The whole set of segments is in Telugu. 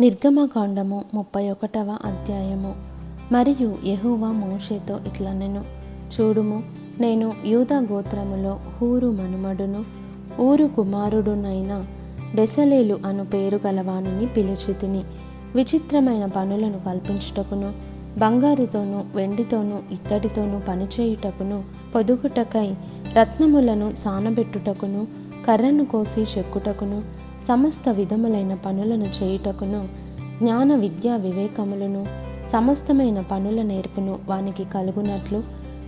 నిర్గమకాండము ముప్పై ఒకటవ అధ్యాయము. మరియు యహువా మోషేతో ఇట్లనెను చూడుము నేను యూదా గోత్రములో హూరు మనుమడును ఊరు కుమారుడునైన బెసలేలు అను పేరు గలవానిని పిలిచితిని. విచిత్రమైన పనులను కల్పించుటకును బంగారుతోనూ వెండితోనూ ఇత్తడితోనూ పనిచేయుటకును పొదుగుటకై రత్నములను సానబెట్టుటకును కర్రను కోసి చెక్కుటకును సమస్త విధములైన పనులను చేయుటకును జ్ఞాన విద్యా వివేకములను సమస్తమైన పనుల నేర్పును వానికి కలుగునట్లు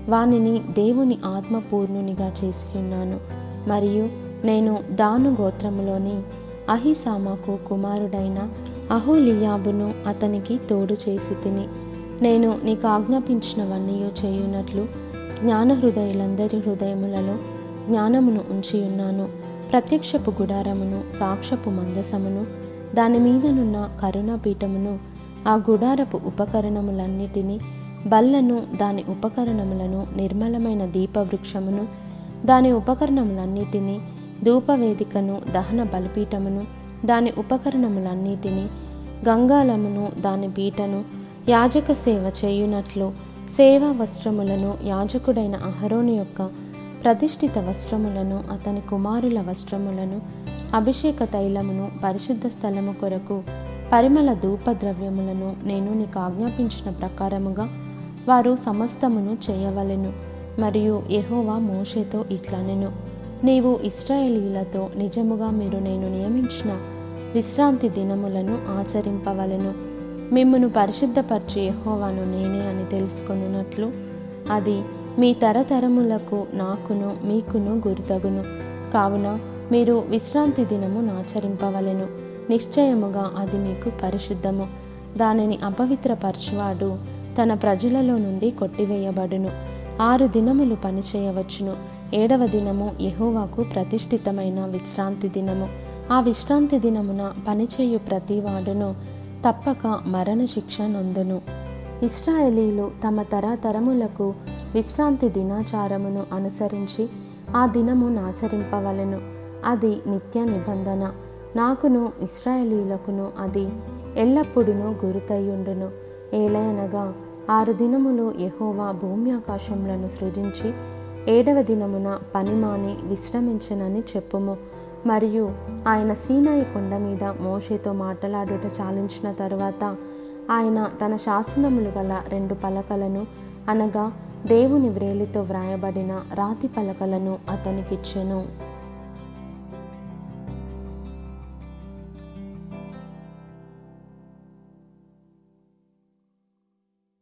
వానిని దేవుని ఆత్మపూర్ణునిగా చేసి ఉన్నాను మరియు నేను దాను గోత్రములోని అహిసామాకు కుమారుడైన అహోలియాబును అతనికి తోడు చేసి తిని నేను నీకు ఆజ్ఞాపించినవన్నీ చేయునట్లు జ్ఞాన హృదయులందరి హృదయములలో జ్ఞానమును ఉంచి ఉన్నాను ప్రత్యక్షపు గుడారమును సాక్షపు మందసమును దాని మీదనున్న కరుణాపీఠమును ఆ గుడారపు ఉపకరణములన్నిటినీ బల్లను దాని ఉపకరణములను నిర్మలమైన దీపవృక్షమును దాని ఉపకరణములన్నిటినీ ధూపవేదికను దహన బలిపీఠమును దాని ఉపకరణములన్నిటినీ గంగాలమును దాని పీటను యాజక సేవ చేయునట్లు సేవా వస్త్రములను యాజకుడైన అహరోని యొక్క ప్రతిష్ఠిత వస్త్రములను అతని కుమారుల వస్త్రములను అభిషేక తైలమును పరిశుద్ధ స్థలము కొరకు పరిమళ ధూపద్రవ్యములను నేను నీకు ఆజ్ఞాపించిన ప్రకారముగా వారు సమస్తమును చేయవలెను. మరియు ఎహోవా మోషేతో ఇట్లనెను. నీవు ఇస్రాయేలీలతో నిజముగా మీరు నేను నియమించిన విశ్రాంతి దినములను ఆచరింపవలెను. మిమ్మును పరిశుద్ధపరిచి ఎహోవాను నేనే అని తెలుసుకొనున్నట్లు అది మీ తరతరములకు నాకును మీకును గుర్తగును. కావున మీరు విశ్రాంతి దినము నాచరింపవలెను. నిశ్చయముగా అది మీకు పరిశుద్ధము. దానిని అపవిత్రపరచువాడు తన ప్రజలలో నుండి కొట్టివేయబడును. ఆరు దినములు పనిచేయవచ్చును. ఏడవ దినము యహోవాకు ప్రతిష్ఠితమైన విశ్రాంతి దినము. ఆ విశ్రాంతి దినమున పనిచేయు ప్రతివాడును తప్పక మరణ శిక్ష నొందును. ఇస్రాయేలీలు తమ తరతరములకు విశ్రాంతి దినాచారమును అనుసరించి ఆ దినము నాచరింపవలెను. అది నిత్య నిబంధన. నాకును ఇస్రాయేలీలకును అది ఎల్లప్పుడూ గురుతయ్యుండును. ఏలయనగా ఆరు దినములు యహోవా భూమి ఆకాశములను సృజించి ఏడవ దినమున పనిమాని విశ్రమించనని చెప్పుము. మరియు ఆయన సీనాయి కొండ మీద మోషేతో మాట్లాడుట చాలించిన తరువాత ఆయన తన శాసనములు గల రెండు పలకలను అనగా దేవుని వ్రేలితో వ్రాయబడిన రాతి పలకలను అతనికిచ్చెను.